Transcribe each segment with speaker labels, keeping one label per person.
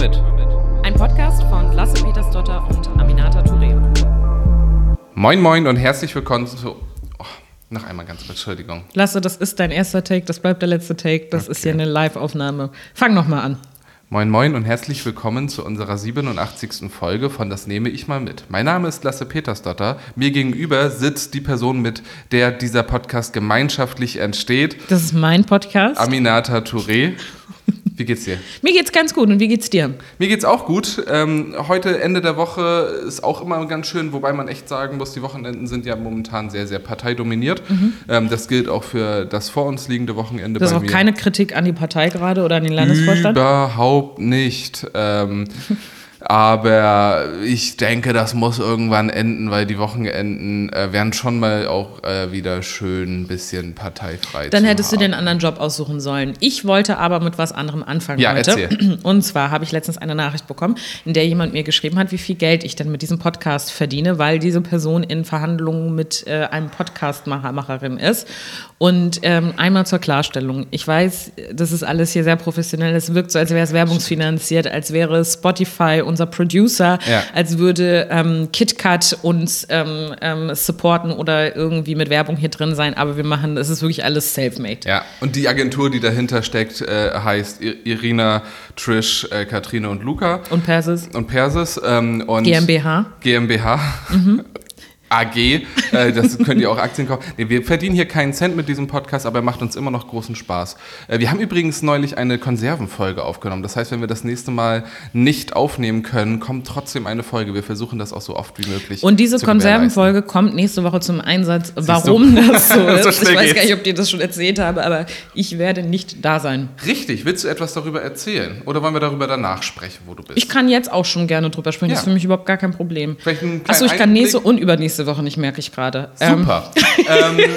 Speaker 1: mit.
Speaker 2: Ein Podcast von Lasse Petersdotter und Aminata Touré.
Speaker 1: Moin, moin und herzlich willkommen zu. Oh, noch einmal ganz kurz, Entschuldigung.
Speaker 2: Lasse, das ist dein erster Take, das bleibt der letzte Take, das ist hier eine Live-Aufnahme. Fang nochmal an.
Speaker 1: Moin, moin und herzlich willkommen zu unserer 87. Folge von Das nehme ich mal mit. Mein Name ist Lasse Petersdotter. Mir gegenüber sitzt die Person, mit der dieser Podcast gemeinschaftlich entsteht.
Speaker 2: Das ist mein Podcast.
Speaker 1: Aminata Touré. Wie geht's dir?
Speaker 2: Mir geht's ganz gut und wie geht's dir?
Speaker 1: Mir geht's auch gut. Ähm, heute Ende der Woche ist auch immer ganz schön, wobei man echt sagen muss, die Wochenenden sind ja momentan sehr, sehr parteidominiert. Mhm. Ähm, das gilt auch für das vor uns liegende Wochenende.
Speaker 2: Das ist auch mir. keine Kritik an die Partei gerade oder an den Landesvorstand?
Speaker 1: Überhaupt nicht. Ähm, Aber ich denke, das muss irgendwann enden, weil die Wochenenden äh, werden schon mal auch äh, wieder schön ein bisschen parteifrei.
Speaker 2: Dann hättest haben. du den anderen Job aussuchen sollen. Ich wollte aber mit was anderem anfangen
Speaker 1: ja,
Speaker 2: heute.
Speaker 1: Erzähl.
Speaker 2: Und zwar habe ich letztens eine Nachricht bekommen, in der jemand mir geschrieben hat, wie viel Geld ich denn mit diesem Podcast verdiene, weil diese Person in Verhandlungen mit äh, einem Podcastmacherin ist. Und ähm, einmal zur Klarstellung. Ich weiß, das ist alles hier sehr professionell. Es wirkt so, als wäre es werbungsfinanziert, als wäre Spotify unser Producer, ja. als würde ähm, KitKat uns ähm, ähm, supporten oder irgendwie mit Werbung hier drin sein. Aber wir machen, es ist wirklich alles self-made.
Speaker 1: Ja, und die Agentur, die dahinter steckt, äh, heißt Irina, Trish, äh, Katrine und Luca.
Speaker 2: Und Persis.
Speaker 1: Und Persis. Ähm, und
Speaker 2: GmbH.
Speaker 1: GmbH. Mhm. AG, äh, das könnt ihr auch Aktien kaufen. Nee, wir verdienen hier keinen Cent mit diesem Podcast, aber er macht uns immer noch großen Spaß. Äh, wir haben übrigens neulich eine Konservenfolge aufgenommen. Das heißt, wenn wir das nächste Mal nicht aufnehmen können, kommt trotzdem eine Folge. Wir versuchen das auch so oft wie möglich.
Speaker 2: Und diese Konservenfolge kommt nächste Woche zum Einsatz. Warum das so ist, so ich weiß gar nicht, ob dir das schon erzählt habe, aber ich werde nicht da sein.
Speaker 1: Richtig. Willst du etwas darüber erzählen? Oder wollen wir darüber danach sprechen, wo du bist?
Speaker 2: Ich kann jetzt auch schon gerne drüber sprechen. Ja. Das ist für mich überhaupt gar kein Problem. Achso, ich kann nächste und übernächste nächste Woche nicht, merke ich gerade.
Speaker 1: Super. Ähm, ähm,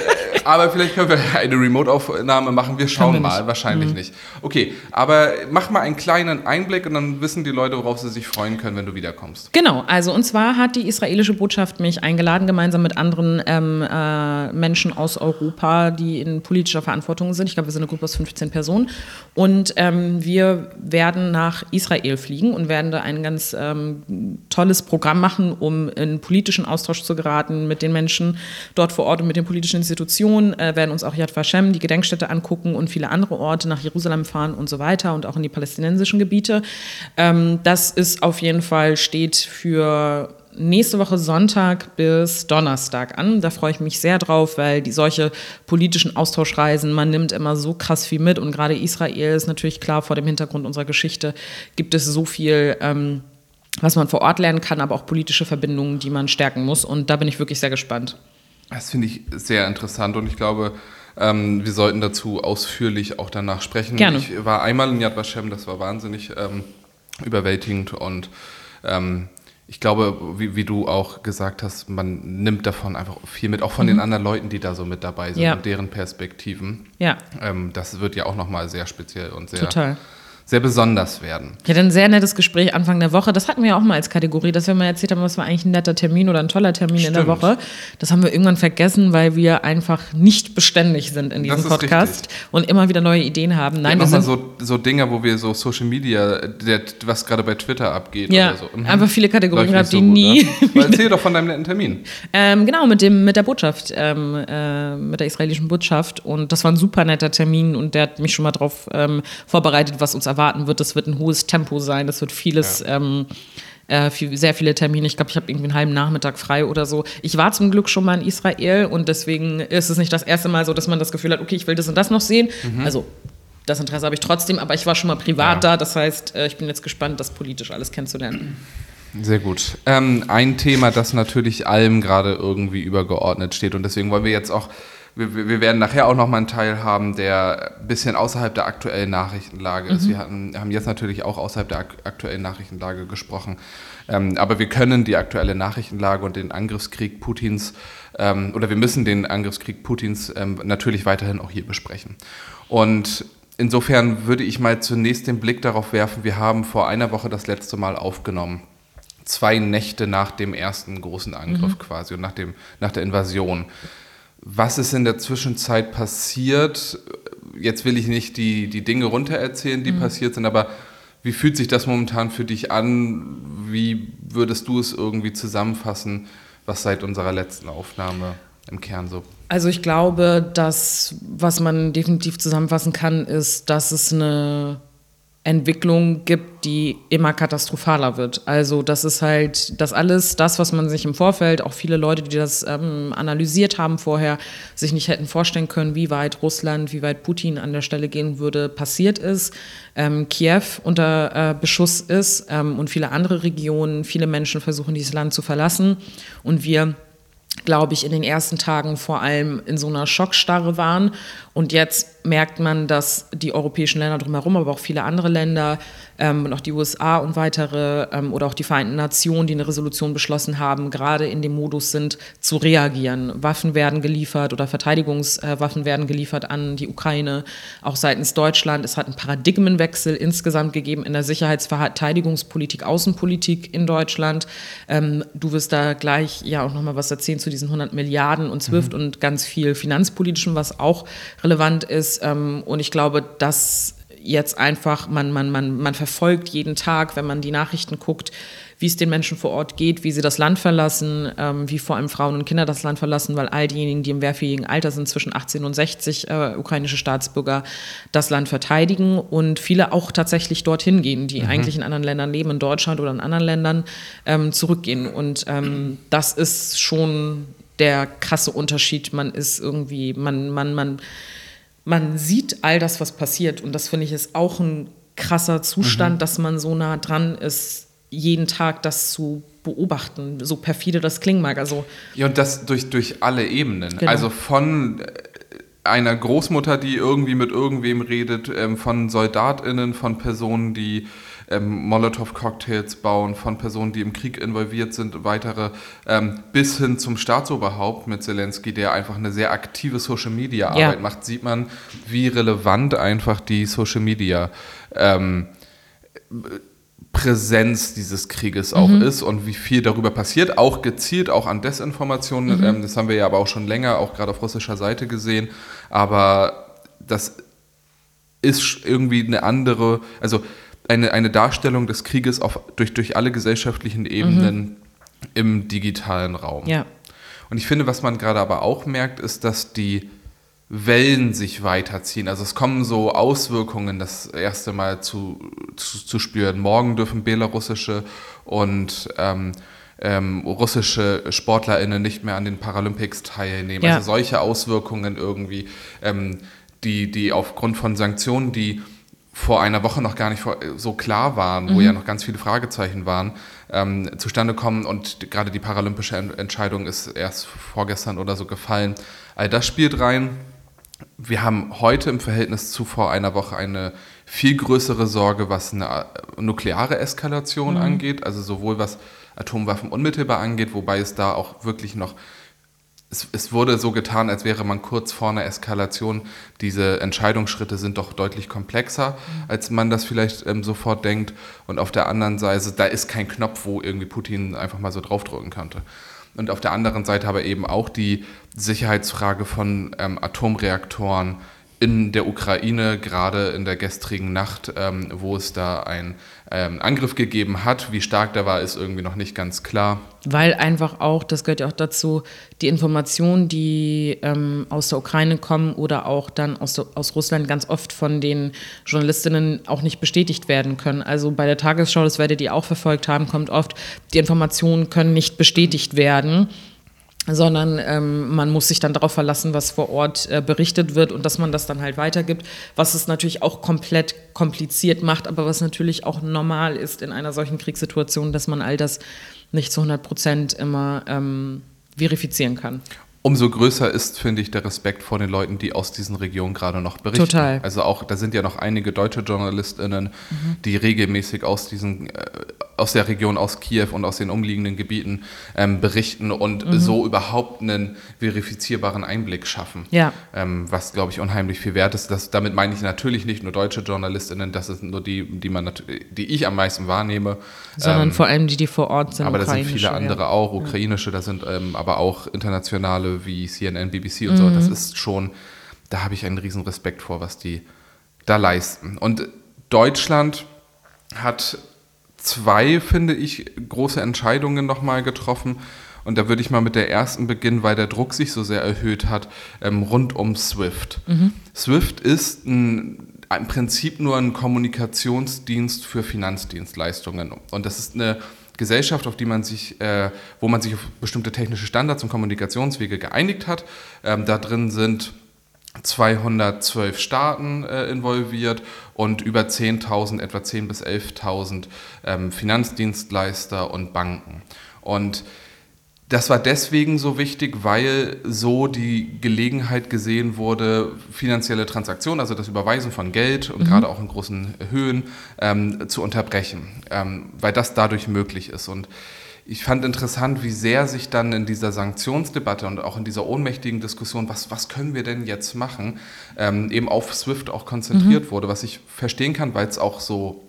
Speaker 1: aber vielleicht können wir eine Remote-Aufnahme machen. Wir schauen mal. Wahrscheinlich mhm. nicht. Okay, aber mach mal einen kleinen Einblick und dann wissen die Leute, worauf sie sich freuen können, wenn du wiederkommst.
Speaker 2: Genau, also und zwar hat die israelische Botschaft mich eingeladen, gemeinsam mit anderen ähm, äh, Menschen aus Europa, die in politischer Verantwortung sind. Ich glaube, wir sind eine Gruppe aus 15 Personen. Und ähm, wir werden nach Israel fliegen und werden da ein ganz ähm, tolles Programm machen, um in politischen Austausch zu geraten mit den Menschen dort vor Ort und mit den politischen Institutionen, äh, werden uns auch Yad Vashem, die Gedenkstätte angucken und viele andere Orte nach Jerusalem fahren und so weiter und auch in die palästinensischen Gebiete. Ähm, das ist auf jeden Fall, steht für nächste Woche Sonntag bis Donnerstag an. Da freue ich mich sehr drauf, weil die solche politischen Austauschreisen, man nimmt immer so krass viel mit und gerade Israel ist natürlich klar vor dem Hintergrund unserer Geschichte gibt es so viel. Ähm, was man vor Ort lernen kann, aber auch politische Verbindungen, die man stärken muss. Und da bin ich wirklich sehr gespannt.
Speaker 1: Das finde ich sehr interessant und ich glaube, ähm, wir sollten dazu ausführlich auch danach sprechen.
Speaker 2: Gerne.
Speaker 1: Ich war einmal in Yad Vashem, das war wahnsinnig ähm, überwältigend und ähm, ich glaube, wie, wie, du auch gesagt hast, man nimmt davon einfach viel mit, auch von mhm. den anderen Leuten, die da so mit dabei sind
Speaker 2: ja.
Speaker 1: und deren Perspektiven.
Speaker 2: Ja.
Speaker 1: Ähm, das wird ja auch nochmal sehr speziell und sehr
Speaker 2: Total
Speaker 1: sehr besonders werden.
Speaker 2: Ich hatte ein sehr nettes Gespräch Anfang der Woche. Das hatten wir ja auch mal als Kategorie, dass wir mal erzählt haben, was war eigentlich ein netter Termin oder ein toller Termin Stimmt. in der Woche. Das haben wir irgendwann vergessen, weil wir einfach nicht beständig sind in diesem Podcast richtig. und immer wieder neue Ideen haben.
Speaker 1: Nein, ja, wir sind so, so Dinge, wo wir so Social Media, der, was gerade bei Twitter abgeht
Speaker 2: ja,
Speaker 1: oder so.
Speaker 2: Mhm. Einfach viele Kategorien gehabt, die so nie.
Speaker 1: Ne? Erzähl doch von deinem netten Termin.
Speaker 2: Ähm, genau, mit, dem, mit der Botschaft, ähm, äh, mit der israelischen Botschaft. Und das war ein super netter Termin und der hat mich schon mal darauf ähm, vorbereitet, was uns erwarten wird. Das wird ein hohes Tempo sein. Das wird vieles. Ja. Ähm, äh, viel, sehr viele Termine. Ich glaube, ich habe irgendwie einen halben Nachmittag frei oder so. Ich war zum Glück schon mal in Israel und deswegen ist es nicht das erste Mal so, dass man das Gefühl hat, okay, ich will das und das noch sehen. Mhm. Also das Interesse habe ich trotzdem, aber ich war schon mal privat ja. da. Das heißt, äh, ich bin jetzt gespannt, das politisch alles kennenzulernen.
Speaker 1: Sehr gut. Ähm, ein Thema, das natürlich allem gerade irgendwie übergeordnet steht und deswegen wollen wir jetzt auch wir, wir werden nachher auch noch mal einen Teil haben, der ein bisschen außerhalb der aktuellen Nachrichtenlage ist. Mhm. Wir hatten, haben jetzt natürlich auch außerhalb der aktuellen Nachrichtenlage gesprochen. Ähm, aber wir können die aktuelle Nachrichtenlage und den Angriffskrieg Putins ähm, oder wir müssen den Angriffskrieg Putins ähm, natürlich weiterhin auch hier besprechen. Und insofern würde ich mal zunächst den Blick darauf werfen, wir haben vor einer Woche das letzte Mal aufgenommen. Zwei Nächte nach dem ersten großen Angriff mhm. quasi und nach, dem, nach der Invasion. Was ist in der Zwischenzeit passiert? Jetzt will ich nicht die, die Dinge runtererzählen, die mhm. passiert sind, aber wie fühlt sich das momentan für dich an? Wie würdest du es irgendwie zusammenfassen, was seit unserer letzten Aufnahme im Kern so
Speaker 2: also ich glaube, dass was man definitiv zusammenfassen kann, ist, dass es eine Entwicklung gibt, die immer katastrophaler wird. Also das ist halt das alles, das, was man sich im Vorfeld, auch viele Leute, die das ähm, analysiert haben vorher, sich nicht hätten vorstellen können, wie weit Russland, wie weit Putin an der Stelle gehen würde, passiert ist. Ähm, Kiew unter äh, Beschuss ist ähm, und viele andere Regionen, viele Menschen versuchen dieses Land zu verlassen und wir glaube ich, in den ersten Tagen vor allem in so einer Schockstarre waren. Und jetzt merkt man, dass die europäischen Länder drumherum, aber auch viele andere Länder ähm, und auch die USA und weitere ähm, oder auch die Vereinten Nationen, die eine Resolution beschlossen haben, gerade in dem Modus sind, zu reagieren. Waffen werden geliefert oder Verteidigungswaffen werden geliefert an die Ukraine, auch seitens Deutschland. Es hat einen Paradigmenwechsel insgesamt gegeben in der Sicherheitsverteidigungspolitik, Außenpolitik in Deutschland. Ähm, du wirst da gleich ja auch nochmal was erzählen zu diesen 100 Milliarden und SWIFT mhm. und ganz viel Finanzpolitischem, was auch relevant ist. Ähm, und ich glaube, dass jetzt einfach, man, man, man, man verfolgt jeden Tag, wenn man die Nachrichten guckt, wie es den Menschen vor Ort geht, wie sie das Land verlassen, ähm, wie vor allem Frauen und Kinder das Land verlassen, weil all diejenigen, die im wehrfähigen Alter sind, zwischen 18 und 60 äh, ukrainische Staatsbürger, das Land verteidigen und viele auch tatsächlich dorthin gehen, die mhm. eigentlich in anderen Ländern leben, in Deutschland oder in anderen Ländern, ähm, zurückgehen. Und ähm, das ist schon der krasse Unterschied. Man ist irgendwie, man, man, man, man sieht all das, was passiert. Und das finde ich ist auch ein krasser Zustand, mhm. dass man so nah dran ist, jeden Tag das zu beobachten, so perfide das klingen mag. Also
Speaker 1: ja, und das durch, durch alle Ebenen. Genau. Also von äh, einer Großmutter, die irgendwie mit irgendwem redet, ähm, von SoldatInnen, von Personen, die ähm, Molotow-Cocktails bauen, von Personen, die im Krieg involviert sind, weitere, ähm, bis hin zum Staatsoberhaupt mit Zelensky, der einfach eine sehr aktive Social-Media-Arbeit ja. macht, sieht man, wie relevant einfach die Social-Media ähm, Präsenz dieses Krieges auch mhm. ist und wie viel darüber passiert, auch gezielt, auch an Desinformationen. Mhm. Ähm, das haben wir ja aber auch schon länger, auch gerade auf russischer Seite gesehen. Aber das ist irgendwie eine andere, also eine, eine Darstellung des Krieges auf, durch, durch alle gesellschaftlichen Ebenen mhm. im digitalen Raum.
Speaker 2: Ja.
Speaker 1: Und ich finde, was man gerade aber auch merkt, ist, dass die Wellen sich weiterziehen. Also es kommen so Auswirkungen das erste Mal zu, zu, zu spüren. Morgen dürfen belarussische und ähm, ähm, russische SportlerInnen nicht mehr an den Paralympics teilnehmen. Ja. Also solche Auswirkungen irgendwie, ähm, die, die aufgrund von Sanktionen, die vor einer Woche noch gar nicht so klar waren, mhm. wo ja noch ganz viele Fragezeichen waren, ähm, zustande kommen. Und gerade die paralympische Entscheidung ist erst vorgestern oder so gefallen. All das spielt rein wir haben heute im Verhältnis zu vor einer Woche eine viel größere Sorge, was eine äh, nukleare Eskalation mhm. angeht, also sowohl was Atomwaffen unmittelbar angeht, wobei es da auch wirklich noch es, es, wurde so getan, als wäre man kurz vor einer Eskalation. Diese Entscheidungsschritte sind doch deutlich komplexer, mhm. als man das vielleicht ähm, sofort denkt. Und auf der anderen Seite, da ist kein Knopf, wo irgendwie Putin einfach mal so draufdrücken könnte und auf der anderen Seite aber eben auch die Sicherheitsfrage von ähm, Atomreaktoren in der Ukraine, gerade in der gestrigen Nacht, ähm, wo es da einen ähm, Angriff gegeben hat. Wie stark der war, ist irgendwie noch nicht ganz klar.
Speaker 2: Weil einfach auch, das gehört ja auch dazu, die Informationen, die ähm, aus der Ukraine kommen oder auch dann aus, aus Russland ganz oft von den Journalistinnen auch nicht bestätigt werden können. Also bei der Tagesschau, das werdet ihr auch verfolgt haben, kommt oft, die Informationen können nicht bestätigt werden sondern ähm, man muss sich dann darauf verlassen, was vor Ort äh, berichtet wird und dass man das dann halt weitergibt, was es natürlich auch komplett kompliziert macht, aber was natürlich auch normal ist in einer solchen Kriegssituation, dass man all das nicht zu 100 Prozent immer ähm, verifizieren kann.
Speaker 1: Umso größer ist, finde ich, der Respekt vor den Leuten, die aus diesen Regionen gerade noch berichten.
Speaker 2: Total.
Speaker 1: Also auch, da sind ja noch einige deutsche JournalistInnen, mhm. die regelmäßig aus diesen, äh, aus der Region, aus Kiew und aus den umliegenden Gebieten ähm, berichten und mhm. so überhaupt einen verifizierbaren Einblick schaffen.
Speaker 2: Ja.
Speaker 1: Ähm, was, glaube ich, unheimlich viel wert ist. Das, damit meine ich natürlich nicht nur deutsche JournalistInnen, das sind nur die, die man die ich am meisten wahrnehme.
Speaker 2: Sondern ähm, vor allem die, die vor Ort sind.
Speaker 1: Aber da sind viele andere ja. auch, ukrainische, da sind ähm, aber auch internationale wie CNN, BBC und mhm. so, das ist schon, da habe ich einen riesen Respekt vor, was die da leisten. Und Deutschland hat zwei, finde ich, große Entscheidungen nochmal getroffen. Und da würde ich mal mit der ersten beginnen, weil der Druck sich so sehr erhöht hat, ähm, rund um SWIFT. Mhm. SWIFT ist ein, im Prinzip nur ein Kommunikationsdienst für Finanzdienstleistungen. Und das ist eine Gesellschaft, auf die man sich, äh, wo man sich auf bestimmte technische Standards und Kommunikationswege geeinigt hat. Ähm, da drin sind 212 Staaten äh, involviert und über 10.000, etwa 10.000 bis 11.000 ähm, Finanzdienstleister und Banken. Und das war deswegen so wichtig, weil so die Gelegenheit gesehen wurde, finanzielle Transaktionen, also das Überweisen von Geld und mhm. gerade auch in großen Höhen, ähm, zu unterbrechen, ähm, weil das dadurch möglich ist. Und ich fand interessant, wie sehr sich dann in dieser Sanktionsdebatte und auch in dieser ohnmächtigen Diskussion, was, was können wir denn jetzt machen, ähm, eben auf SWIFT auch konzentriert mhm. wurde, was ich verstehen kann, weil es auch so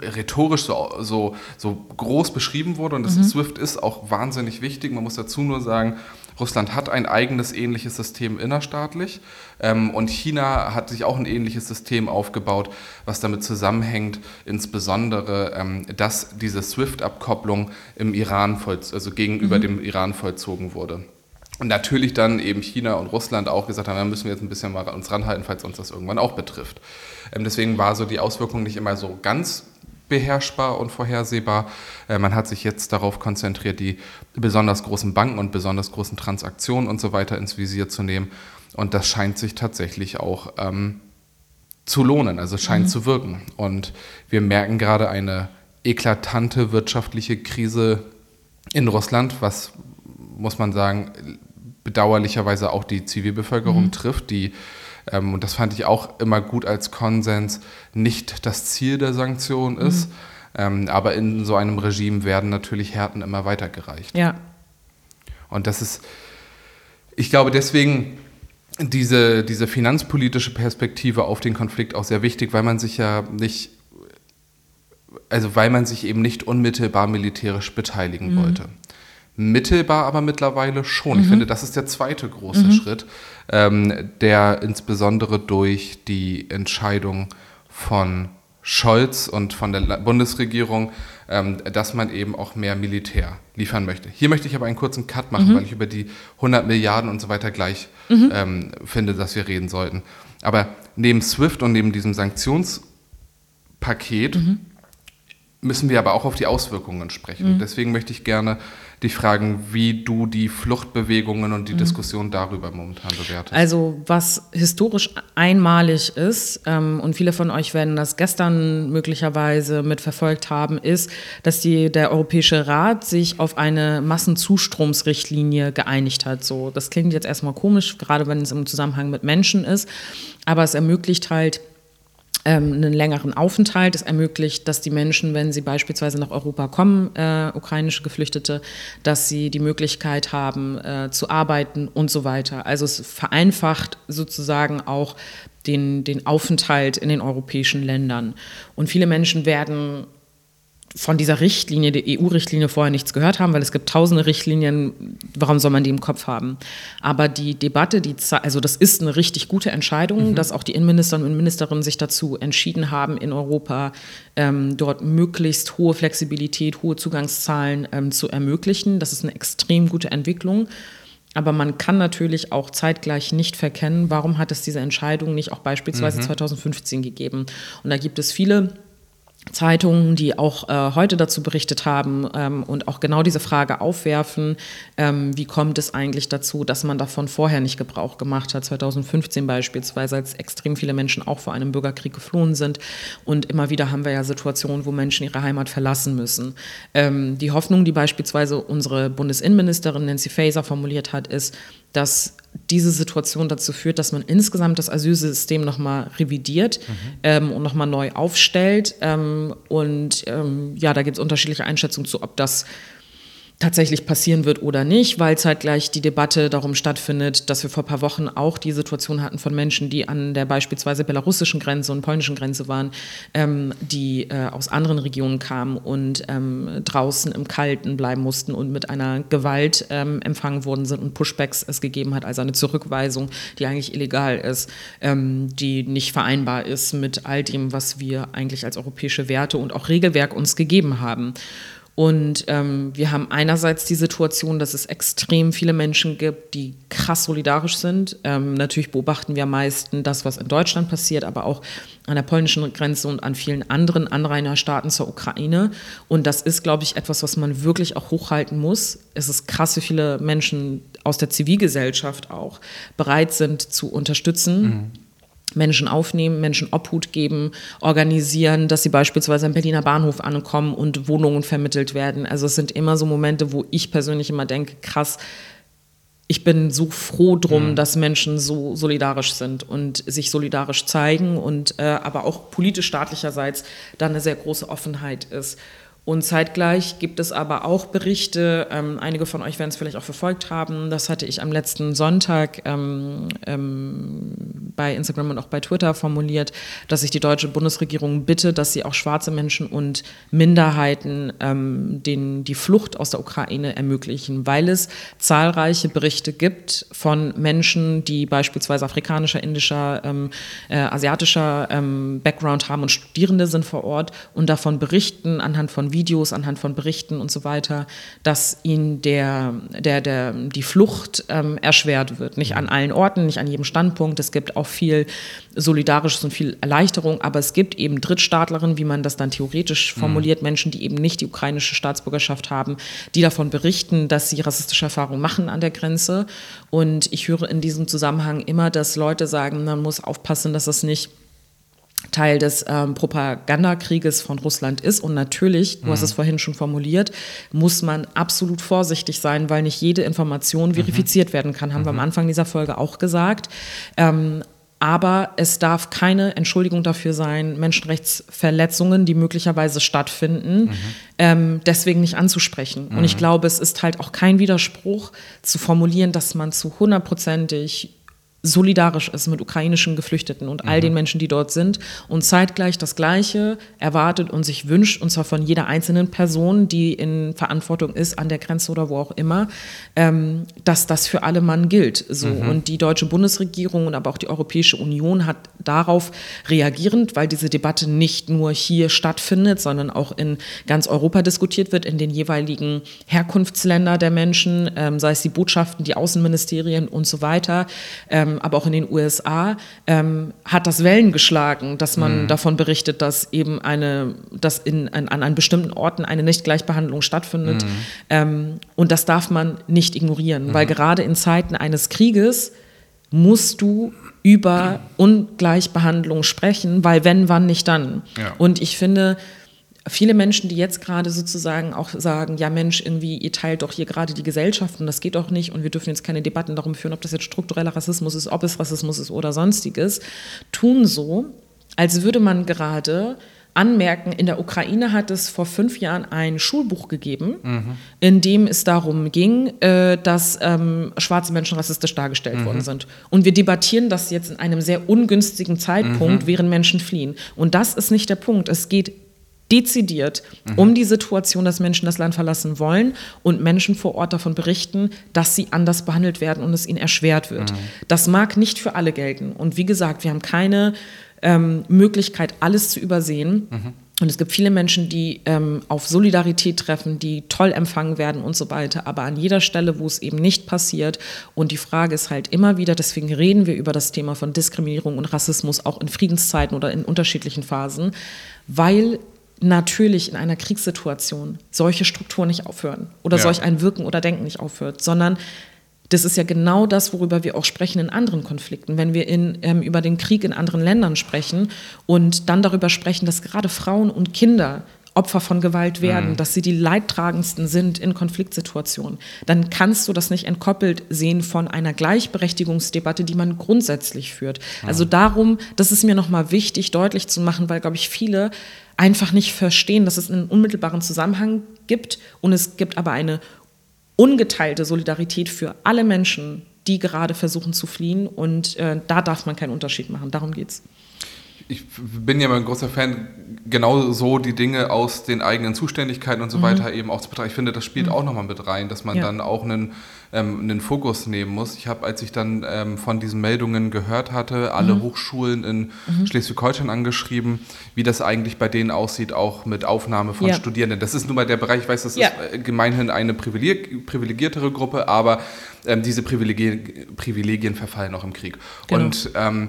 Speaker 1: rhetorisch so, so, so groß beschrieben wurde. Und das mhm. SWIFT ist auch wahnsinnig wichtig. Man muss dazu nur sagen, Russland hat ein eigenes ähnliches System innerstaatlich ähm, und China hat sich auch ein ähnliches System aufgebaut, was damit zusammenhängt, insbesondere, ähm, dass diese SWIFT-Abkopplung im Iran, also gegenüber mhm. dem Iran vollzogen wurde. Und natürlich dann eben China und Russland auch gesagt haben, da müssen wir jetzt ein bisschen mal uns ranhalten, falls uns das irgendwann auch betrifft. Ähm, deswegen war so die Auswirkung nicht immer so ganz beherrschbar und vorhersehbar. Äh, man hat sich jetzt darauf konzentriert, die besonders großen Banken und besonders großen Transaktionen und so weiter ins Visier zu nehmen. Und das scheint sich tatsächlich auch ähm, zu lohnen, also scheint mhm. zu wirken. Und wir merken gerade eine eklatante wirtschaftliche Krise in Russland, was, muss man sagen, bedauerlicherweise auch die Zivilbevölkerung mhm. trifft, die und das fand ich auch immer gut als Konsens, nicht das Ziel der Sanktion ist. Mhm. Ähm, aber in so einem Regime werden natürlich Härten immer weitergereicht.
Speaker 2: Ja.
Speaker 1: Und das ist, ich glaube, deswegen diese, diese finanzpolitische Perspektive auf den Konflikt auch sehr wichtig, weil man sich ja nicht, also weil man sich eben nicht unmittelbar militärisch beteiligen mhm. wollte. Mittelbar aber mittlerweile schon. Mhm. Ich finde, das ist der zweite große mhm. Schritt, ähm, der insbesondere durch die Entscheidung von Scholz und von der Bundesregierung, ähm, dass man eben auch mehr Militär liefern möchte. Hier möchte ich aber einen kurzen Cut machen, mhm. weil ich über die 100 Milliarden und so weiter gleich mhm. ähm, finde, dass wir reden sollten. Aber neben SWIFT und neben diesem Sanktionspaket mhm. müssen wir aber auch auf die Auswirkungen sprechen. Mhm. Deswegen möchte ich gerne dich fragen, wie du die Fluchtbewegungen und die mhm. Diskussion darüber momentan bewertest.
Speaker 2: Also was historisch einmalig ist, ähm, und viele von euch werden das gestern möglicherweise mitverfolgt haben, ist, dass die, der Europäische Rat sich auf eine Massenzustromsrichtlinie geeinigt hat. So, das klingt jetzt erstmal komisch, gerade wenn es im Zusammenhang mit Menschen ist, aber es ermöglicht halt, einen längeren Aufenthalt. Es ermöglicht, dass die Menschen, wenn sie beispielsweise nach Europa kommen, äh, ukrainische Geflüchtete, dass sie die Möglichkeit haben äh, zu arbeiten und so weiter. Also es vereinfacht sozusagen auch den, den Aufenthalt in den europäischen Ländern. Und viele Menschen werden von dieser Richtlinie, der EU-Richtlinie vorher nichts gehört haben, weil es gibt tausende Richtlinien, warum soll man die im Kopf haben? Aber die Debatte, die, also das ist eine richtig gute Entscheidung, mhm. dass auch die Innenminister und Ministerinnen sich dazu entschieden haben, in Europa ähm, dort möglichst hohe Flexibilität, hohe Zugangszahlen ähm, zu ermöglichen. Das ist eine extrem gute Entwicklung. Aber man kann natürlich auch zeitgleich nicht verkennen, warum hat es diese Entscheidung nicht auch beispielsweise mhm. 2015 gegeben. Und da gibt es viele Zeitungen, die auch äh, heute dazu berichtet haben ähm, und auch genau diese Frage aufwerfen, ähm, wie kommt es eigentlich dazu, dass man davon vorher nicht Gebrauch gemacht hat, 2015 beispielsweise, als extrem viele Menschen auch vor einem Bürgerkrieg geflohen sind. Und immer wieder haben wir ja Situationen, wo Menschen ihre Heimat verlassen müssen. Ähm, die Hoffnung, die beispielsweise unsere Bundesinnenministerin Nancy Faeser formuliert hat, ist, dass diese Situation dazu führt, dass man insgesamt das Asylsystem nochmal revidiert mhm. ähm, und nochmal neu aufstellt. Ähm, und ähm, ja, da gibt es unterschiedliche Einschätzungen zu, ob das tatsächlich passieren wird oder nicht, weil zeitgleich die Debatte darum stattfindet, dass wir vor ein paar Wochen auch die Situation hatten von Menschen, die an der beispielsweise belarussischen Grenze und polnischen Grenze waren, ähm, die äh, aus anderen Regionen kamen und ähm, draußen im Kalten bleiben mussten und mit einer Gewalt ähm, empfangen worden sind und Pushbacks es gegeben hat, also eine Zurückweisung, die eigentlich illegal ist, ähm, die nicht vereinbar ist mit all dem, was wir eigentlich als europäische Werte und auch Regelwerk uns gegeben haben. Und ähm, wir haben einerseits die Situation, dass es extrem viele Menschen gibt, die krass solidarisch sind. Ähm, natürlich beobachten wir am meisten das, was in Deutschland passiert, aber auch an der polnischen Grenze und an vielen anderen Anrainerstaaten zur Ukraine. Und das ist, glaube ich, etwas, was man wirklich auch hochhalten muss. Es ist krass, wie viele Menschen aus der Zivilgesellschaft auch bereit sind zu unterstützen. Mhm Menschen aufnehmen, Menschen Obhut geben, organisieren, dass sie beispielsweise am Berliner Bahnhof ankommen und Wohnungen vermittelt werden. Also es sind immer so Momente, wo ich persönlich immer denke, krass, ich bin so froh drum, mhm. dass Menschen so solidarisch sind und sich solidarisch zeigen und äh, aber auch politisch staatlicherseits da eine sehr große Offenheit ist. Und zeitgleich gibt es aber auch Berichte, ähm, einige von euch werden es vielleicht auch verfolgt haben, das hatte ich am letzten Sonntag ähm, ähm, bei Instagram und auch bei Twitter formuliert, dass ich die deutsche Bundesregierung bitte, dass sie auch schwarze Menschen und Minderheiten ähm, den, die Flucht aus der Ukraine ermöglichen, weil es zahlreiche Berichte gibt von Menschen, die beispielsweise afrikanischer, indischer, ähm, äh, asiatischer ähm, Background haben und Studierende sind vor Ort und davon berichten anhand von Videos, anhand von Berichten und so weiter, dass ihnen der, der, der, die Flucht ähm, erschwert wird. Nicht an allen Orten, nicht an jedem Standpunkt. Es gibt auch viel Solidarisches und viel Erleichterung, aber es gibt eben Drittstaatlerinnen, wie man das dann theoretisch mhm. formuliert, mhm. Menschen, die eben nicht die ukrainische Staatsbürgerschaft haben, die davon berichten, dass sie rassistische Erfahrungen machen an der Grenze. Und ich höre in diesem Zusammenhang immer, dass Leute sagen, man muss aufpassen, dass das nicht Teil des ähm, Propagandakrieges von Russland ist. Und natürlich, du mhm. hast es vorhin schon formuliert, muss man absolut vorsichtig sein, weil nicht jede Information mhm. verifiziert werden kann, haben mhm. wir am mhm. Anfang dieser Folge auch gesagt. Ähm, aber es darf keine Entschuldigung dafür sein, Menschenrechtsverletzungen, die möglicherweise stattfinden, mhm. ähm, deswegen nicht anzusprechen. Mhm. Und ich glaube, es ist halt auch kein Widerspruch zu formulieren, dass man zu hundertprozentig solidarisch ist mit ukrainischen Geflüchteten und all mhm. den Menschen, die dort sind und zeitgleich das Gleiche erwartet und sich wünscht, und zwar von jeder einzelnen Person, die in Verantwortung ist, an der Grenze oder wo auch immer, ähm, dass das für alle Mann gilt. So. Mhm. Und die deutsche Bundesregierung und aber auch die Europäische Union hat darauf reagierend, weil diese Debatte nicht nur hier stattfindet, sondern auch in ganz Europa diskutiert wird, in den jeweiligen Herkunftsländern der Menschen, ähm, sei es die Botschaften, die Außenministerien und so weiter. Ähm, ähm, aber auch in den USA, ähm, hat das Wellen geschlagen, dass man mhm. davon berichtet, dass eben eine, dass in, an, an, bestimmten Orten eine Nichtgleichbehandlung stattfindet. Mhm. Ähm, und das darf man nicht ignorieren, mhm. weil gerade in Zeiten eines Krieges musst du über Ungleichbehandlung sprechen, weil wenn, wann nicht dann. Ja. Und ich finde, viele Menschen, die jetzt gerade sozusagen auch sagen, ja Mensch, irgendwie, ihr teilt doch hier gerade die Gesellschaft und das geht doch nicht und wir dürfen jetzt keine Debatten darum führen, ob das jetzt struktureller Rassismus ist, ob es Rassismus ist oder sonstiges, tun so, als würde man gerade anmerken, in der Ukraine hat es vor fünf Jahren ein Schulbuch gegeben, mhm. in dem es darum ging, äh, dass ähm, schwarze Menschen rassistisch dargestellt mhm. worden sind. Und wir debattieren das jetzt in einem sehr ungünstigen Zeitpunkt, mhm. während Menschen fliehen. Und das ist nicht der Punkt. Es geht dezidiert mhm. um die Situation, dass Menschen das Land verlassen wollen und Menschen vor Ort davon berichten, dass sie anders behandelt werden und es ihnen erschwert wird. Mhm. Das mag nicht für alle gelten. Und wie gesagt, wir haben keine ähm, Möglichkeit, alles zu übersehen. Mhm. Und es gibt viele Menschen, die ähm, auf Solidarität treffen, die toll empfangen werden und so weiter. Aber an jeder Stelle, wo es eben nicht passiert, und die Frage ist halt immer wieder, deswegen reden wir über das Thema von Diskriminierung und Rassismus auch in Friedenszeiten oder in unterschiedlichen Phasen, weil natürlich in einer Kriegssituation solche Strukturen nicht aufhören oder ja. solch ein Wirken oder Denken nicht aufhört, sondern das ist ja genau das, worüber wir auch sprechen in anderen Konflikten. Wenn wir in, ähm, über den Krieg in anderen Ländern sprechen und dann darüber sprechen, dass gerade Frauen und Kinder Opfer von Gewalt werden, mhm. dass sie die leidtragendsten sind in Konfliktsituationen, dann kannst du das nicht entkoppelt sehen von einer Gleichberechtigungsdebatte, die man grundsätzlich führt. Mhm. Also darum, das ist mir nochmal wichtig, deutlich zu machen, weil, glaube ich, viele einfach nicht verstehen, dass es einen unmittelbaren Zusammenhang gibt und es gibt aber eine ungeteilte Solidarität für alle Menschen, die gerade versuchen zu fliehen. Und äh, da darf man keinen Unterschied machen. Darum geht's
Speaker 1: ich bin ja mal ein großer Fan, genau so die Dinge aus den eigenen Zuständigkeiten und so mhm. weiter eben auch zu betrachten. Ich finde, das spielt mhm. auch nochmal mit rein, dass man ja. dann auch einen, ähm, einen Fokus nehmen muss. Ich habe, als ich dann ähm, von diesen Meldungen gehört hatte, alle mhm. Hochschulen in mhm. Schleswig-Holstein angeschrieben, wie das eigentlich bei denen aussieht, auch mit Aufnahme von ja. Studierenden. Das ist nun mal der Bereich, ich weiß, das ja. ist äh, gemeinhin eine privilegiertere Gruppe, aber ähm, diese Privilegien, Privilegien verfallen auch im Krieg. Genau. Und ähm,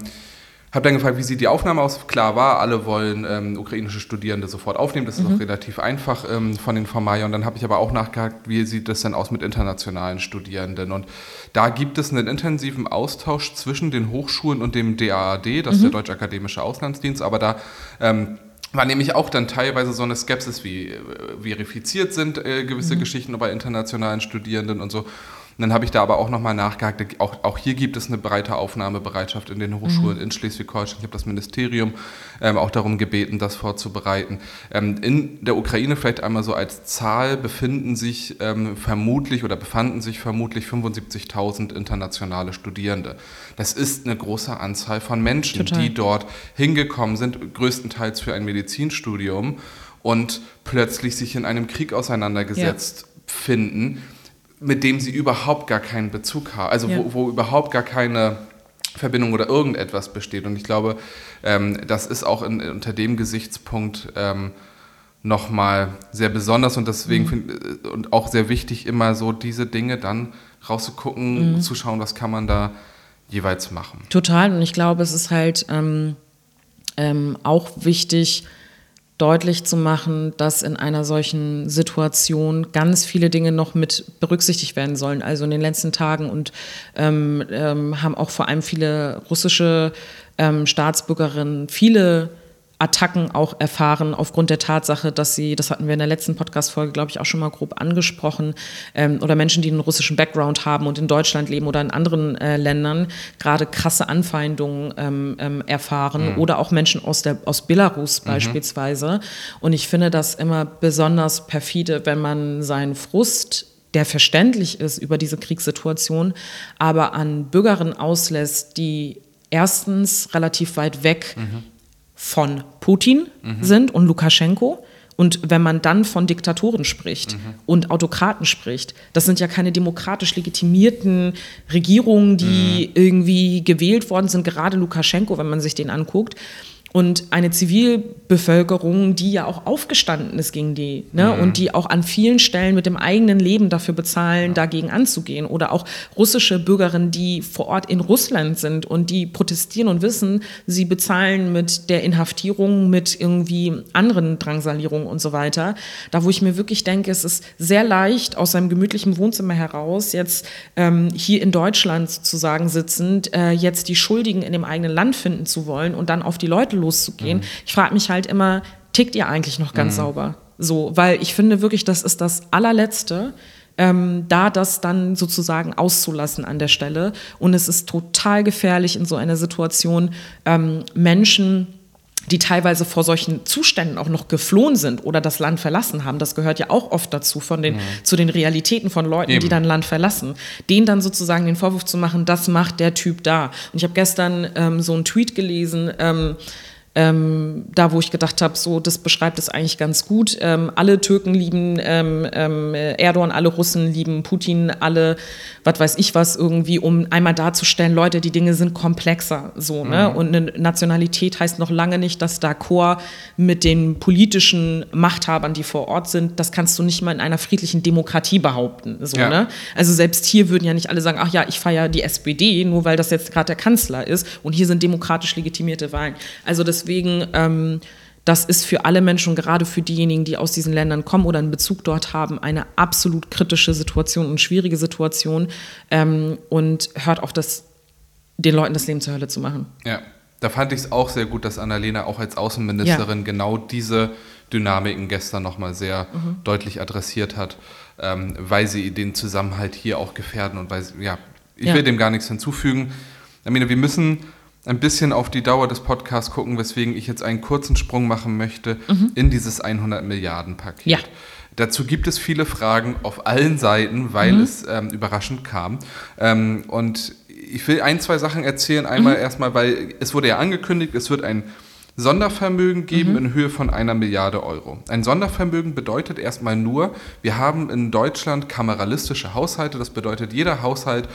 Speaker 1: habe dann gefragt, wie sieht die Aufnahme aus? Klar war, alle wollen ähm, ukrainische Studierende sofort aufnehmen. Das ist mhm. auch relativ einfach ähm, von den Formalier. Und dann habe ich aber auch nachgehakt, wie sieht das denn aus mit internationalen Studierenden? Und da gibt es einen intensiven Austausch zwischen den Hochschulen und dem DAAD, das ist der mhm. Deutsche Akademische Auslandsdienst. Aber da ähm, war nämlich auch dann teilweise so eine Skepsis, wie äh, verifiziert sind äh, gewisse mhm. Geschichten bei internationalen Studierenden und so. Und dann habe ich da aber auch nochmal nachgehakt. Auch, auch hier gibt es eine breite Aufnahmebereitschaft in den Hochschulen mhm. in Schleswig-Holstein. Ich habe das Ministerium ähm, auch darum gebeten, das vorzubereiten. Ähm, in der Ukraine vielleicht einmal so als Zahl befinden sich ähm, vermutlich oder befanden sich vermutlich 75.000 internationale Studierende. Das ist eine große Anzahl von Menschen, Total. die dort hingekommen sind, größtenteils für ein Medizinstudium und plötzlich sich in einem Krieg auseinandergesetzt ja. finden mit dem sie überhaupt gar keinen Bezug haben, also ja. wo, wo, überhaupt gar keine Verbindung oder irgendetwas besteht. Und ich glaube, ähm, das ist auch in, unter dem Gesichtspunkt ähm, nochmal sehr besonders und deswegen mhm. find, äh, und auch sehr wichtig, immer so diese Dinge dann rauszugucken, mhm. zu schauen, was kann man da jeweils machen.
Speaker 2: Total. Und ich glaube, es ist halt ähm, ähm auch wichtig, deutlich zu machen, dass in einer solchen Situation ganz viele Dinge noch mit berücksichtigt werden sollen. Also in den letzten Tagen und ähm, ähm, haben auch vor allem viele russische ähm, Staatsbürgerinnen viele Attacken auch erfahren aufgrund der Tatsache, dass sie, das hatten wir in der letzten Podcast-Folge, glaube ich, auch schon mal grob angesprochen, ähm, oder Menschen, die einen russischen Background haben und in Deutschland leben oder in anderen äh, Ländern, gerade krasse Anfeindungen ähm, ähm, erfahren mhm. oder auch Menschen aus, der, aus Belarus mhm. beispielsweise. Und ich finde das immer besonders perfide, wenn man seinen Frust der verständlich ist über diese Kriegssituation, aber an Bürgerinnen auslässt, die erstens relativ weit weg mhm von Putin mhm. sind und Lukaschenko. Und wenn man dann von Diktatoren spricht mhm. und Autokraten spricht, das sind ja keine demokratisch legitimierten Regierungen, die mhm. irgendwie gewählt worden sind, gerade Lukaschenko, wenn man sich den anguckt und eine Zivilbevölkerung, die ja auch aufgestanden ist gegen die ne? Mhm. und die auch an vielen Stellen mit dem eigenen Leben dafür bezahlen, ja. dagegen anzugehen. Oder auch russische Bürgerinnen, die vor Ort in Russland sind und die protestieren und wissen, sie bezahlen mit der Inhaftierung, mit irgendwie anderen Drangsalierungen und so weiter. Da, wo ich mir wirklich denke, es ist sehr leicht, aus seinem gemütlichen Wohnzimmer heraus, jetzt ähm, hier in Deutschland sozusagen sitzend, äh, jetzt die Schuldigen in dem eigenen Land finden zu wollen und dann auf die Leute loszugehen. Mhm. Ich frage mich halt immer, tickt ihr eigentlich noch ganz mhm. sauber? So, weil ich finde wirklich, das ist das allerletzte. Ähm, da das dann sozusagen auszulassen an der Stelle. Und es ist total gefährlich in so einer Situation, ähm, Menschen die teilweise vor solchen Zuständen auch noch geflohen sind oder das Land verlassen haben. Das gehört ja auch oft dazu, von den, mhm. zu den Realitäten von Leuten, Eben. die dann Land verlassen. Denen dann sozusagen den Vorwurf zu machen, das macht der Typ da. Und ich habe gestern ähm, so einen Tweet gelesen, ähm, ähm, da, wo ich gedacht habe, so, das beschreibt es eigentlich ganz gut. Ähm, alle Türken lieben ähm, ähm, Erdogan, alle Russen lieben Putin, alle, was weiß ich was, irgendwie, um einmal darzustellen, Leute, die Dinge sind komplexer, so, ne? Mhm. Und eine Nationalität heißt noch lange nicht, dass d'accord mit den politischen Machthabern, die vor Ort sind, das kannst du nicht mal in einer friedlichen Demokratie behaupten, so, ja. ne? Also selbst hier würden ja nicht alle sagen, ach ja, ich feiere die SPD, nur weil das jetzt gerade der Kanzler ist und hier sind demokratisch legitimierte Wahlen. Also das deswegen, ähm, das ist für alle Menschen, gerade für diejenigen, die aus diesen Ländern kommen oder einen Bezug dort haben, eine absolut kritische Situation und schwierige Situation ähm, und hört auf, das, den Leuten das Leben zur Hölle zu machen.
Speaker 1: Ja, da fand ich es auch sehr gut, dass Annalena auch als Außenministerin ja. genau diese Dynamiken gestern nochmal sehr mhm. deutlich adressiert hat, ähm, weil sie den Zusammenhalt hier auch gefährden und weil, sie, ja, ich ja. will dem gar nichts hinzufügen. Ich meine, wir müssen ein bisschen auf die Dauer des Podcasts gucken, weswegen ich jetzt einen kurzen Sprung machen möchte mhm. in dieses 100 Milliarden Paket. Ja. Dazu gibt es viele Fragen auf allen Seiten, weil mhm. es ähm, überraschend kam. Ähm, und ich will ein, zwei Sachen erzählen. Einmal mhm. erstmal, weil es wurde ja angekündigt, es wird ein Sondervermögen geben mhm. in Höhe von einer Milliarde Euro. Ein Sondervermögen bedeutet erstmal nur, wir haben in Deutschland kameralistische Haushalte. Das bedeutet, jeder Haushalt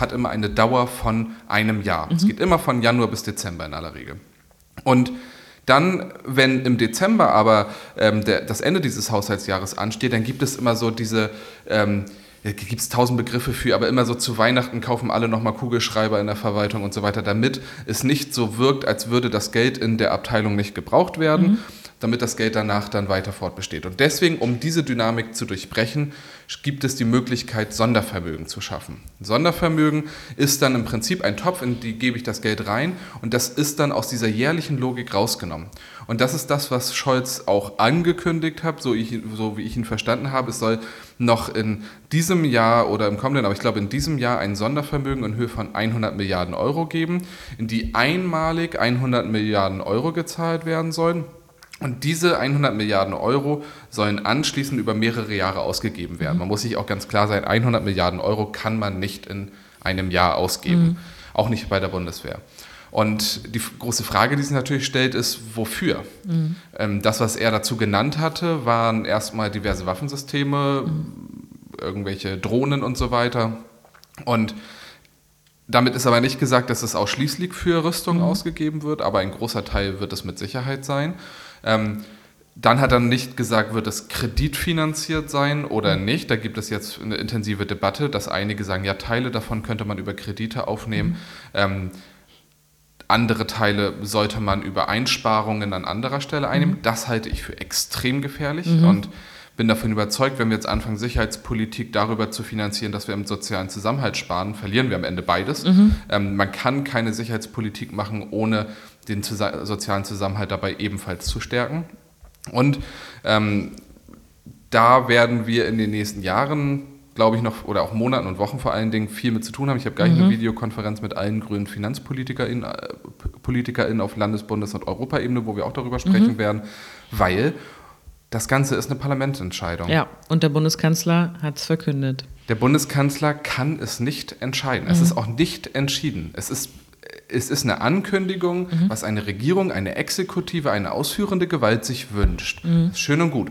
Speaker 1: hat immer eine Dauer von einem Jahr. Es mhm. geht immer von Januar bis Dezember in aller Regel. Und dann, wenn im Dezember aber ähm, der, das Ende dieses Haushaltsjahres ansteht, dann gibt es immer so diese ähm, gibt es tausend Begriffe für, aber immer so zu Weihnachten kaufen alle nochmal Kugelschreiber in der Verwaltung und so weiter, damit es nicht so wirkt, als würde das Geld in der Abteilung nicht gebraucht werden. Mhm damit das Geld danach dann weiter fortbesteht. Und deswegen, um diese Dynamik zu durchbrechen, gibt es die Möglichkeit, Sondervermögen zu schaffen. Sondervermögen ist dann im Prinzip ein Topf, in den gebe ich das Geld rein und das ist dann aus dieser jährlichen Logik rausgenommen. Und das ist das, was Scholz auch angekündigt hat, so, ich, so wie ich ihn verstanden habe. Es soll noch in diesem Jahr oder im kommenden, aber ich glaube in diesem Jahr ein Sondervermögen in Höhe von 100 Milliarden Euro geben, in die einmalig 100 Milliarden Euro gezahlt werden sollen. Und diese 100 Milliarden Euro sollen anschließend über mehrere Jahre ausgegeben werden. Mhm. Man muss sich auch ganz klar sein, 100 Milliarden Euro kann man nicht in einem Jahr ausgeben, mhm. auch nicht bei der Bundeswehr. Und die große Frage, die sich natürlich stellt, ist, wofür? Mhm. Ähm, das, was er dazu genannt hatte, waren erstmal diverse Waffensysteme, mhm. irgendwelche Drohnen und so weiter. Und damit ist aber nicht gesagt, dass es ausschließlich für Rüstung mhm. ausgegeben wird, aber ein großer Teil wird es mit Sicherheit sein. Ähm, dann hat er nicht gesagt, wird es kreditfinanziert sein oder mhm. nicht. Da gibt es jetzt eine intensive Debatte, dass einige sagen, ja, Teile davon könnte man über Kredite aufnehmen. Mhm. Ähm, andere Teile sollte man über Einsparungen an anderer Stelle einnehmen. Mhm. Das halte ich für extrem gefährlich mhm. und bin davon überzeugt, wenn wir jetzt anfangen, Sicherheitspolitik darüber zu finanzieren, dass wir im sozialen Zusammenhalt sparen, verlieren wir am Ende beides. Mhm. Ähm, man kann keine Sicherheitspolitik machen, ohne den sozialen Zusammenhalt dabei ebenfalls zu stärken. Und ähm, da werden wir in den nächsten Jahren, glaube ich, noch oder auch Monaten und Wochen vor allen Dingen viel mit zu tun haben. Ich habe gleich mhm. eine Videokonferenz mit allen grünen FinanzpolitikerInnen äh, PolitikerInnen auf Landes-, Bundes- und Europaebene, wo wir auch darüber sprechen mhm. werden, weil das Ganze ist eine Parlamentsentscheidung.
Speaker 2: Ja, und der Bundeskanzler hat es verkündet.
Speaker 1: Der Bundeskanzler kann es nicht entscheiden. Mhm. Es ist auch nicht entschieden. Es ist es ist eine Ankündigung, mhm. was eine Regierung, eine Exekutive, eine ausführende Gewalt sich wünscht. Mhm. Schön und gut.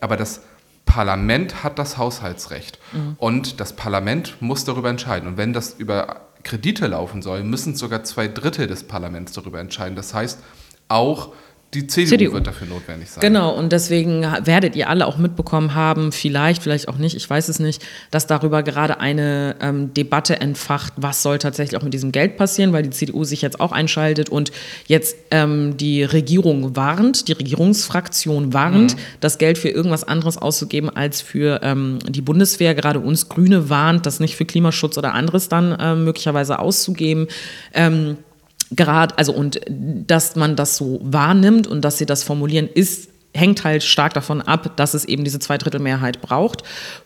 Speaker 1: Aber das Parlament hat das Haushaltsrecht mhm. und das Parlament muss darüber entscheiden. Und wenn das über Kredite laufen soll, müssen sogar zwei Drittel des Parlaments darüber entscheiden. Das heißt, auch die CDU, CDU, wird dafür notwendig sein.
Speaker 2: Genau, und deswegen werdet ihr alle auch mitbekommen haben, vielleicht, vielleicht auch nicht, ich weiß es nicht, dass darüber gerade eine ähm, Debatte entfacht, was soll tatsächlich auch mit diesem Geld passieren, weil die CDU sich jetzt auch einschaltet und jetzt ähm, die Regierung warnt, die Regierungsfraktion warnt, mhm. das Geld für irgendwas anderes auszugeben als für ähm, die Bundeswehr. Gerade uns Grüne warnt, das nicht für Klimaschutz oder anderes dann äh, möglicherweise auszugeben. Gerade, also und dass man das so wahrnimmt und dass sie das formulieren, ist hängt halt stark davon ab, dass es eben diese Zweidrittelmehrheit braucht.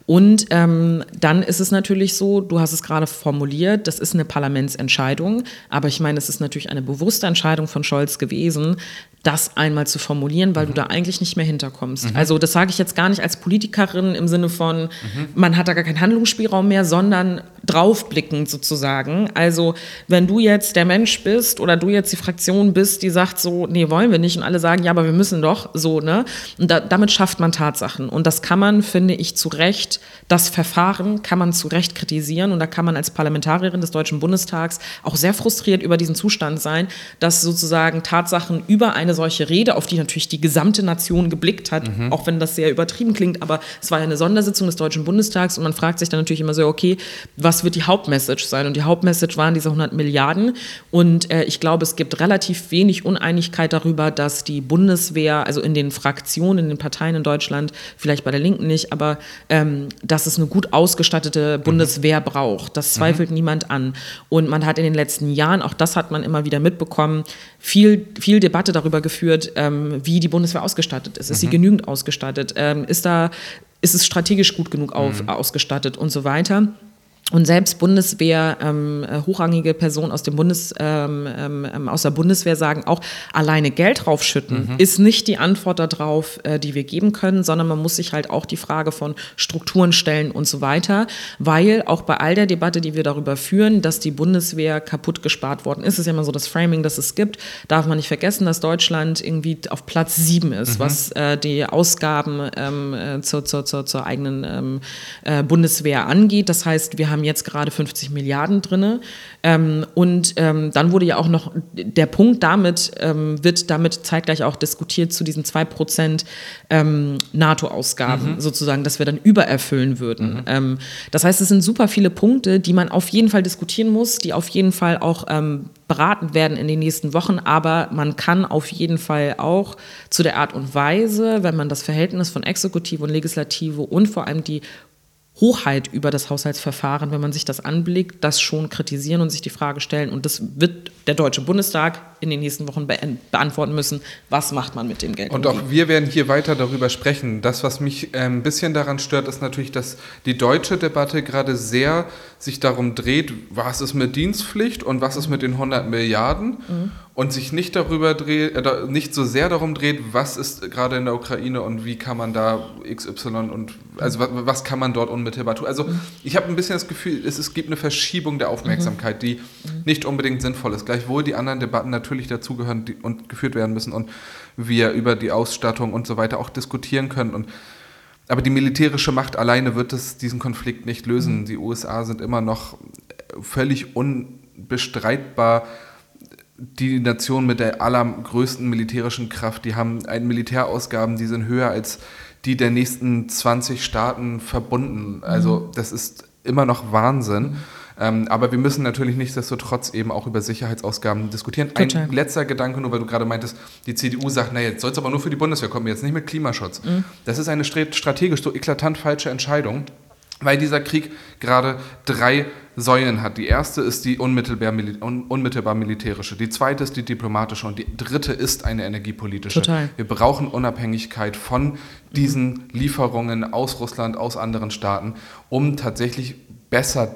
Speaker 2: Und ähm, dann ist es natürlich so, du hast es gerade formuliert, das ist eine Parlamentsentscheidung, aber ich meine, es ist natürlich eine bewusste Entscheidung von Scholz gewesen, das einmal zu formulieren, weil mhm. du da eigentlich nicht mehr hinterkommst. Mhm. Also das sage ich jetzt gar nicht als Politikerin im Sinne von, mhm. man hat da gar keinen Handlungsspielraum mehr, sondern draufblickend sozusagen. Also wenn du jetzt der Mensch bist oder du jetzt die Fraktion bist, die sagt so, nee, wollen wir nicht und alle sagen, ja, aber wir müssen doch, so, ne? Und da, damit schafft man Tatsachen. Und das kann man, finde ich, zu Recht, das Verfahren kann man zu Recht kritisieren und da kann man als Parlamentarierin des Deutschen Bundestags auch sehr frustriert über diesen Zustand sein, dass sozusagen Tatsachen über eine solche Rede, auf die natürlich die gesamte Nation geblickt hat, mhm. auch wenn das sehr übertrieben klingt, aber es war ja eine Sondersitzung des Deutschen Bundestags und man fragt sich dann natürlich immer so, okay, was wird die Hauptmessage sein? Und die Hauptmessage waren diese 100 Milliarden und äh, ich glaube, es gibt relativ wenig Uneinigkeit darüber, dass die Bundeswehr, also in den Fraktionen, in den Parteien in Deutschland, vielleicht bei der Linken nicht, aber ähm, dass es eine gut ausgestattete mhm. Bundeswehr mhm. braucht. Das zweifelt mhm. niemand an. Und man hat in den letzten Jahren, auch das hat man immer wieder mitbekommen, viel, viel Debatte darüber geführt, ähm, wie die Bundeswehr ausgestattet ist. Ist mhm. sie genügend ausgestattet? Ähm, ist, da, ist es strategisch gut genug auf, mhm. ausgestattet und so weiter? Und selbst Bundeswehr, ähm, äh, hochrangige Personen aus, dem Bundes, ähm, ähm, ähm, aus der Bundeswehr sagen auch, alleine Geld draufschütten mhm. ist nicht die Antwort darauf, äh, die wir geben können, sondern man muss sich halt auch die Frage von Strukturen stellen und so weiter, weil auch bei all der Debatte, die wir darüber führen, dass die Bundeswehr kaputt gespart worden ist, ist ja immer so das Framing, das es gibt, darf man nicht vergessen, dass Deutschland irgendwie auf Platz sieben ist, mhm. was äh, die Ausgaben ähm, äh, zur, zur, zur, zur eigenen ähm, äh, Bundeswehr angeht. Das heißt, wir haben haben jetzt gerade 50 Milliarden drin. Ähm, und ähm, dann wurde ja auch noch der Punkt damit, ähm, wird damit zeitgleich auch diskutiert zu diesen 2% ähm, NATO-Ausgaben mhm. sozusagen, dass wir dann übererfüllen würden. Mhm. Ähm, das heißt, es sind super viele Punkte, die man auf jeden Fall diskutieren muss, die auf jeden Fall auch ähm, beraten werden in den nächsten Wochen, aber man kann auf jeden Fall auch zu der Art und Weise, wenn man das Verhältnis von Exekutive und Legislative und vor allem die Hochheit über das Haushaltsverfahren, wenn man sich das anblickt, das schon kritisieren und sich die Frage stellen. Und das wird der Deutsche Bundestag in den nächsten Wochen be beantworten müssen. Was macht man mit dem Geld?
Speaker 1: Und auch wir werden hier weiter darüber sprechen. Das, was mich äh, ein bisschen daran stört, ist natürlich, dass die deutsche Debatte gerade sehr sich darum dreht, was ist mit Dienstpflicht und was ist mit den 100 Milliarden mhm. und sich nicht darüber dreht, äh, nicht so sehr darum dreht, was ist gerade in der Ukraine und wie kann man da XY und also was, was kann man dort unmittelbar tun. Also mhm. ich habe ein bisschen das Gefühl, es, es gibt eine Verschiebung der Aufmerksamkeit, die mhm. nicht unbedingt sinnvoll ist. Gleichwohl die anderen Debatten natürlich dazugehören und geführt werden müssen und wir über die Ausstattung und so weiter auch diskutieren können und aber die militärische Macht alleine wird es, diesen Konflikt nicht lösen. Mhm. Die USA sind immer noch völlig unbestreitbar die Nation mit der allergrößten militärischen Kraft. Die haben einen Militärausgaben, die sind höher als die der nächsten 20 Staaten verbunden. Also mhm. das ist immer noch Wahnsinn. Mhm. Ähm, aber wir müssen natürlich nichtsdestotrotz eben auch über Sicherheitsausgaben diskutieren. Total. Ein letzter Gedanke, nur weil du gerade meintest, die CDU sagt, naja, jetzt soll es aber nur für die Bundeswehr kommen, jetzt nicht mit Klimaschutz. Mhm. Das ist eine strategisch so eklatant falsche Entscheidung weil dieser Krieg gerade drei Säulen hat. Die erste ist die unmittelbar, unmittelbar, militärische, die zweite ist die diplomatische und die dritte ist eine energiepolitische. Total. Wir brauchen Unabhängigkeit von diesen Lieferungen aus Russland, aus anderen Staaten, um tatsächlich besser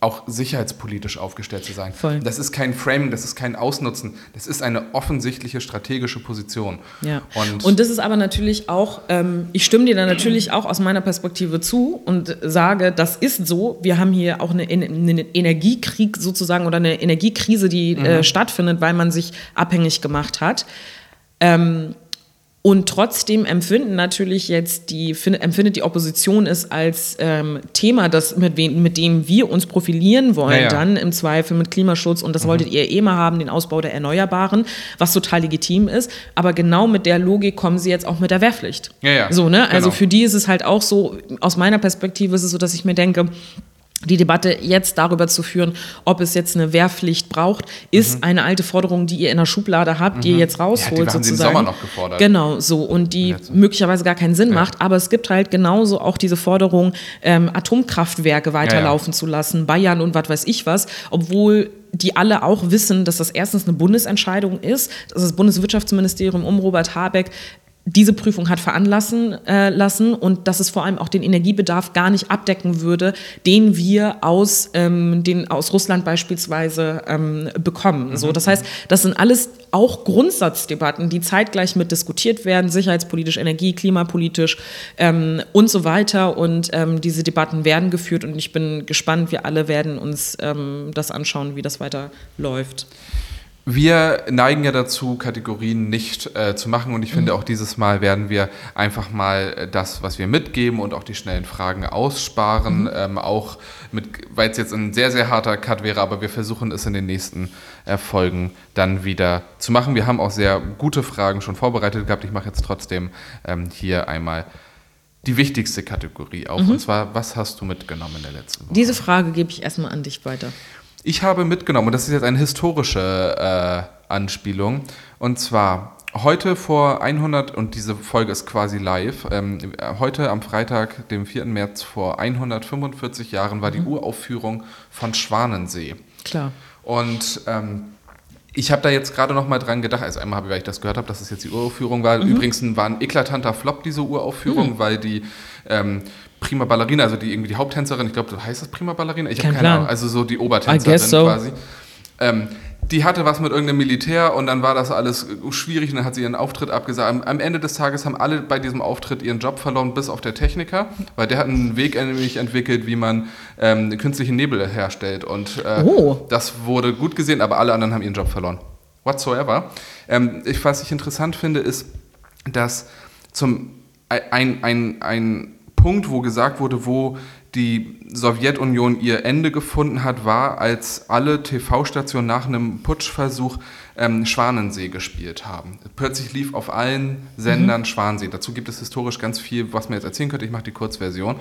Speaker 1: auch sicherheitspolitisch aufgestellt zu sein. Voll. Das ist kein Framing, das ist kein Ausnutzen, das ist eine offensichtliche strategische Position.
Speaker 2: Ja. Und, und das ist aber natürlich auch, ähm, ich stimme dir da natürlich auch aus meiner Perspektive zu und sage, das ist so. Wir haben hier auch eine, eine Energiekrieg sozusagen oder eine Energiekrise, die äh, mhm. äh, stattfindet, weil man sich abhängig gemacht hat. Ähm, und trotzdem empfinden natürlich jetzt die, empfindet die Opposition es als ähm, Thema, das mit, wen, mit dem wir uns profilieren wollen, ja, ja. dann im Zweifel mit Klimaschutz. Und das mhm. wolltet ihr eh mal haben, den Ausbau der Erneuerbaren, was total legitim ist. Aber genau mit der Logik kommen sie jetzt auch mit der Wehrpflicht. Ja, so, ne? Also genau. für die ist es halt auch so, aus meiner Perspektive ist es so, dass ich mir denke, die Debatte jetzt darüber zu führen, ob es jetzt eine Wehrpflicht braucht, ist mhm. eine alte Forderung, die ihr in der Schublade habt, mhm. die ihr mhm. jetzt rausholt ja, die sozusagen. Sie im Sommer noch gefordert. Genau, so und die jetzt. möglicherweise gar keinen Sinn ja. macht. Aber es gibt halt genauso auch diese Forderung, ähm, Atomkraftwerke weiterlaufen ja, zu lassen, Bayern und was weiß ich was, obwohl die alle auch wissen, dass das erstens eine Bundesentscheidung ist, dass das Bundeswirtschaftsministerium um Robert Habeck diese Prüfung hat veranlassen äh, lassen und dass es vor allem auch den Energiebedarf gar nicht abdecken würde, den wir aus, ähm, den, aus Russland beispielsweise ähm, bekommen. Mhm. So, das heißt, das sind alles auch Grundsatzdebatten, die zeitgleich mit diskutiert werden, sicherheitspolitisch, energie-, klimapolitisch ähm, und so weiter. Und ähm, diese Debatten werden geführt und ich bin gespannt, wir alle werden uns ähm, das anschauen, wie das weiter läuft.
Speaker 1: Wir neigen ja dazu, Kategorien nicht äh, zu machen und ich finde mhm. auch dieses Mal werden wir einfach mal äh, das, was wir mitgeben und auch die schnellen Fragen aussparen, mhm. ähm, auch mit, weil es jetzt ein sehr, sehr harter Cut wäre, aber wir versuchen es in den nächsten äh, Folgen dann wieder zu machen. Wir haben auch sehr gute Fragen schon vorbereitet gehabt. Ich mache jetzt trotzdem ähm, hier einmal die wichtigste Kategorie auf. Mhm. Und zwar, was hast du mitgenommen in der letzten Woche?
Speaker 2: Diese Frage gebe ich erstmal an dich weiter.
Speaker 1: Ich habe mitgenommen, und das ist jetzt eine historische äh, Anspielung, und zwar heute vor 100, und diese Folge ist quasi live, ähm, heute am Freitag, dem 4. März vor 145 Jahren war die mhm. Uraufführung von Schwanensee.
Speaker 2: Klar.
Speaker 1: Und ähm, ich habe da jetzt gerade noch mal dran gedacht, also einmal habe ich, weil ich das gehört habe, dass es jetzt die Uraufführung war. Mhm. Übrigens war ein eklatanter Flop, diese Uraufführung, mhm. weil die ähm, Prima Ballerina, also die irgendwie die Haupttänzerin, ich glaube, heißt das Prima Ballerina? Ich habe
Speaker 2: Kein
Speaker 1: keine
Speaker 2: Plan.
Speaker 1: Ahnung. Also so die Obertänzerin
Speaker 2: so.
Speaker 1: quasi. Ähm, die hatte was mit irgendeinem Militär und dann war das alles schwierig und dann hat sie ihren Auftritt abgesagt. Am, am Ende des Tages haben alle bei diesem Auftritt ihren Job verloren, bis auf der Techniker, weil der hat einen Weg nämlich entwickelt, wie man ähm, künstlichen Nebel herstellt. Und äh,
Speaker 2: Oh.
Speaker 1: das wurde gut gesehen, aber alle anderen haben ihren Job verloren. Whatsoever. Ähm, ich, was ich interessant finde, ist, dass zum ein, ein, ein Punkt, wo gesagt wurde, wo die Sowjetunion ihr Ende gefunden hat, war, als alle TV-Stationen nach einem Putschversuch ähm, Schwanensee gespielt haben. Plötzlich lief auf allen Sendern Schwanensee. Dazu gibt es historisch ganz viel, was man jetzt erzählen könnte. Ich mache die Kurzversion.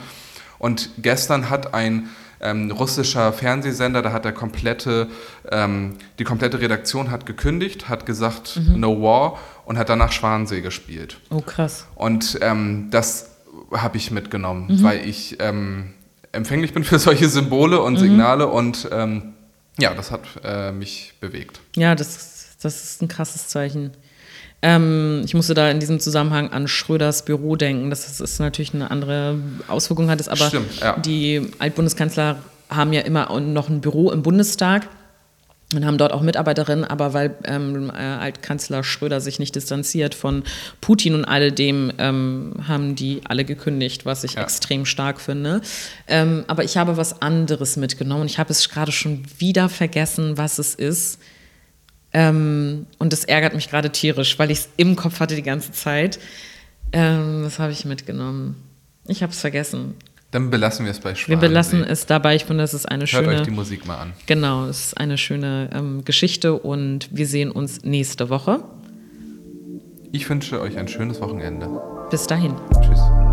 Speaker 1: Und gestern hat ein ähm, russischer Fernsehsender, da hat der komplette, ähm, die komplette Redaktion hat gekündigt, hat gesagt No War und hat danach Schwanensee gespielt.
Speaker 2: Oh, krass.
Speaker 1: Und ähm, das habe ich mitgenommen, weil ich ähm, empfänglich bin für solche Symbole und Signale und ähm, ja, das hat äh, mich bewegt.
Speaker 2: Ja, das, das ist ein krasses Zeichen. Ähm, ich musste da in diesem Zusammenhang an Schröders Büro denken. Das ist, natürlich eine andere Auswirkung hat es, aber
Speaker 1: Stimmt, ja.
Speaker 2: die Altbundeskanzler haben ja immer noch ein Büro im Bundestag und haben dort auch Mitarbeiterinnen, aber weil ähm, äh, Altkanzler Schröder sich nicht distanziert von Putin und alledem, ähm, haben die alle gekündigt, was ich
Speaker 1: Ja.
Speaker 2: extrem stark finde. Ähm, aber ich habe was anderes mitgenommen und ich habe es gerade schon wieder vergessen, was es ist. Ähm, und das ärgert mich gerade tierisch, weil ich es im Kopf hatte die ganze Zeit. Ähm, was habe ich mitgenommen? Ich habe es vergessen.
Speaker 1: Dann belassen wir es bei Schwanensee.
Speaker 2: Wir belassen es dabei. Ich finde, das ist eine
Speaker 1: Hört euch
Speaker 2: schöne.
Speaker 1: die Musik mal an.
Speaker 2: Genau, es ist eine schöne ähm, Geschichte und wir sehen uns nächste Woche.
Speaker 1: Ich wünsche euch ein schönes Wochenende.
Speaker 2: Bis dahin.
Speaker 1: Tschüss.